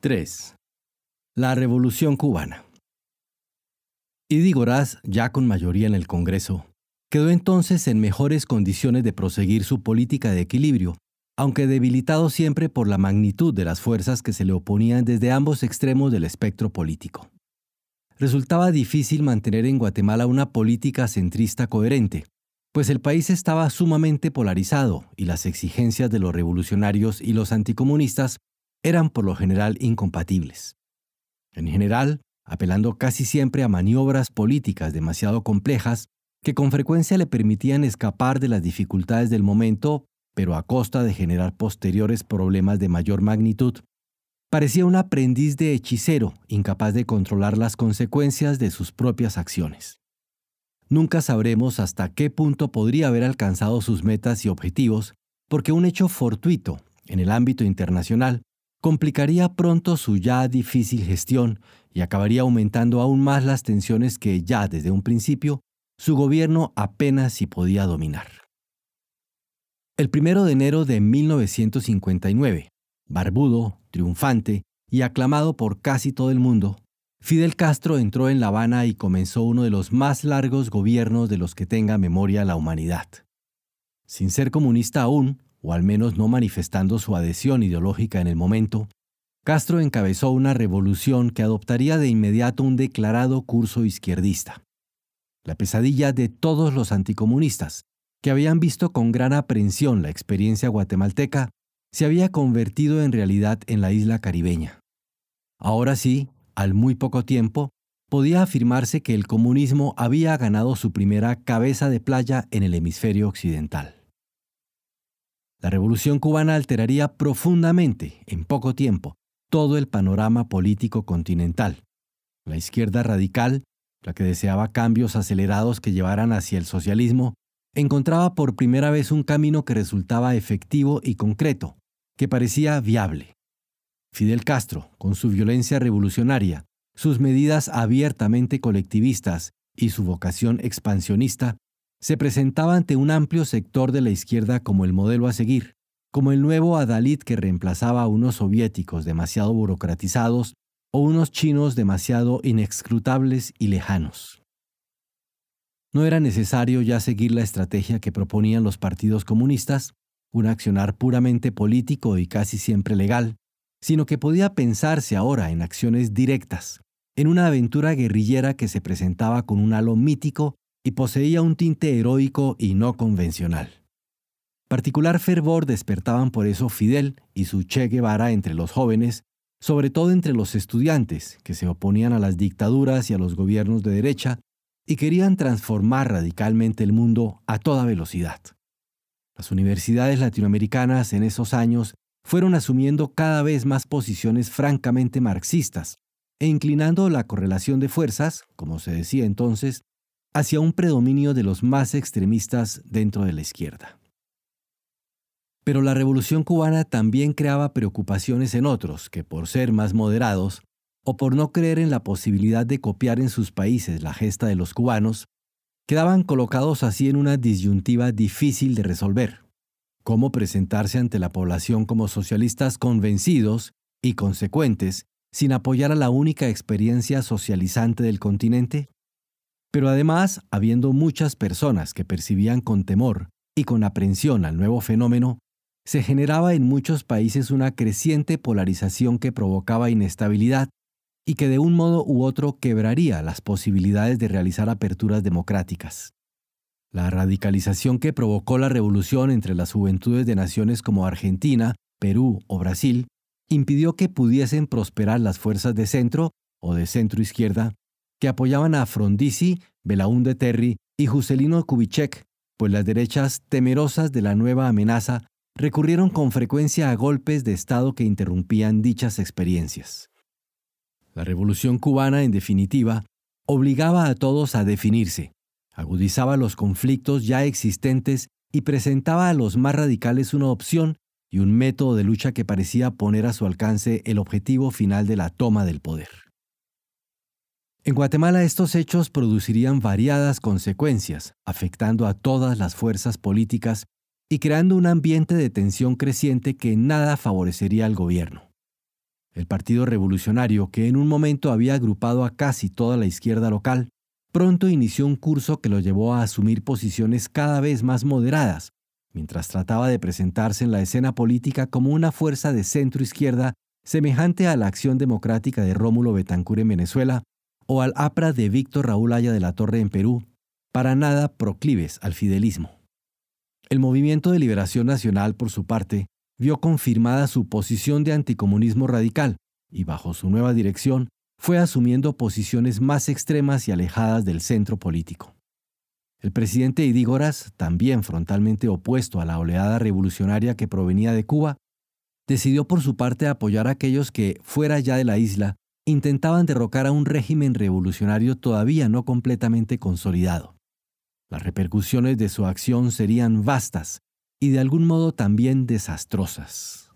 3. La Revolución cubana. Idi Goraz, ya con mayoría en el Congreso, quedó entonces en mejores condiciones de proseguir su política de equilibrio, aunque debilitado siempre por la magnitud de las fuerzas que se le oponían desde ambos extremos del espectro político. Resultaba difícil mantener en Guatemala una política centrista coherente, pues el país estaba sumamente polarizado y las exigencias de los revolucionarios y los anticomunistas eran por lo general incompatibles. En general, apelando casi siempre a maniobras políticas demasiado complejas que con frecuencia le permitían escapar de las dificultades del momento, pero a costa de generar posteriores problemas de mayor magnitud, parecía un aprendiz de hechicero incapaz de controlar las consecuencias de sus propias acciones. Nunca sabremos hasta qué punto podría haber alcanzado sus metas y objetivos, porque un hecho fortuito en el ámbito internacional complicaría pronto su ya difícil gestión y acabaría aumentando aún más las tensiones que ya desde un principio su gobierno apenas si podía dominar. El primero de enero de 1959, barbudo, triunfante y aclamado por casi todo el mundo, Fidel Castro entró en La Habana y comenzó uno de los más largos gobiernos de los que tenga memoria la humanidad. Sin ser comunista aún, o al menos no manifestando su adhesión ideológica en el momento, Castro encabezó una revolución que adoptaría de inmediato un declarado curso izquierdista. La pesadilla de todos los anticomunistas, que habían visto con gran aprehensión la experiencia guatemalteca, se había convertido en realidad en la isla caribeña. Ahora sí, al muy poco tiempo, podía afirmarse que el comunismo había ganado su primera cabeza de playa en el hemisferio occidental. La revolución cubana alteraría profundamente, en poco tiempo, todo el panorama político continental. La izquierda radical, la que deseaba cambios acelerados que llevaran hacia el socialismo, encontraba por primera vez un camino que resultaba efectivo y concreto, que parecía viable. Fidel Castro, con su violencia revolucionaria, sus medidas abiertamente colectivistas y su vocación expansionista, se presentaba ante un amplio sector de la izquierda como el modelo a seguir, como el nuevo Adalid que reemplazaba a unos soviéticos demasiado burocratizados o unos chinos demasiado inescrutables y lejanos. No era necesario ya seguir la estrategia que proponían los partidos comunistas, un accionar puramente político y casi siempre legal, sino que podía pensarse ahora en acciones directas, en una aventura guerrillera que se presentaba con un halo mítico y poseía un tinte heroico y no convencional. Particular fervor despertaban por eso Fidel y su Che Guevara entre los jóvenes, sobre todo entre los estudiantes, que se oponían a las dictaduras y a los gobiernos de derecha y querían transformar radicalmente el mundo a toda velocidad. Las universidades latinoamericanas en esos años fueron asumiendo cada vez más posiciones francamente marxistas e inclinando la correlación de fuerzas, como se decía entonces, hacia un predominio de los más extremistas dentro de la izquierda. Pero la revolución cubana también creaba preocupaciones en otros que, por ser más moderados, o por no creer en la posibilidad de copiar en sus países la gesta de los cubanos, quedaban colocados así en una disyuntiva difícil de resolver. Cómo presentarse ante la población como socialistas convencidos y consecuentes sin apoyar a la única experiencia socializante del continente? Pero además, habiendo muchas personas que percibían con temor y con aprensión al nuevo fenómeno, se generaba en muchos países una creciente polarización que provocaba inestabilidad y que de un modo u otro quebraría las posibilidades de realizar aperturas democráticas. La radicalización que provocó la revolución entre las juventudes de naciones como Argentina, Perú o Brasil impidió que pudiesen prosperar las fuerzas de centro o de centro izquierda que apoyaban a Frondizi, Belaúnde Terry y Juscelino Kubitschek, pues las derechas, temerosas de la nueva amenaza, recurrieron con frecuencia a golpes de Estado que interrumpían dichas experiencias. La revolución cubana, en definitiva, obligaba a todos a definirse, agudizaba los conflictos ya existentes y presentaba a los más radicales una opción y un método de lucha que parecía poner a su alcance el objetivo final de la toma del poder. En Guatemala estos hechos producirían variadas consecuencias, afectando a todas las fuerzas políticas y creando un ambiente de tensión creciente que nada favorecería al gobierno. el Partido Revolucionario, que en un momento había agrupado a casi toda la izquierda local, pronto inició un curso que lo llevó a asumir posiciones cada vez más moderadas, mientras trataba de presentarse en la escena política como una fuerza de centro izquierda semejante a la Acción Democrática de Rómulo Betancur en Venezuela o al APRA de Víctor Raúl Aya de la Torre en Perú, para nada proclives al fidelismo. El Movimiento de Liberación Nacional, por su parte, vio confirmada su posición de anticomunismo radical y bajo su nueva dirección fue asumiendo posiciones más extremas y alejadas del centro político. El presidente Idígoras, también frontalmente opuesto a la oleada revolucionaria que provenía de Cuba, decidió por su parte apoyar a aquellos que, fuera ya de la isla, intentaban derrocar a un régimen revolucionario todavía no completamente consolidado. Las repercusiones de su acción serían vastas y de algún modo también desastrosas.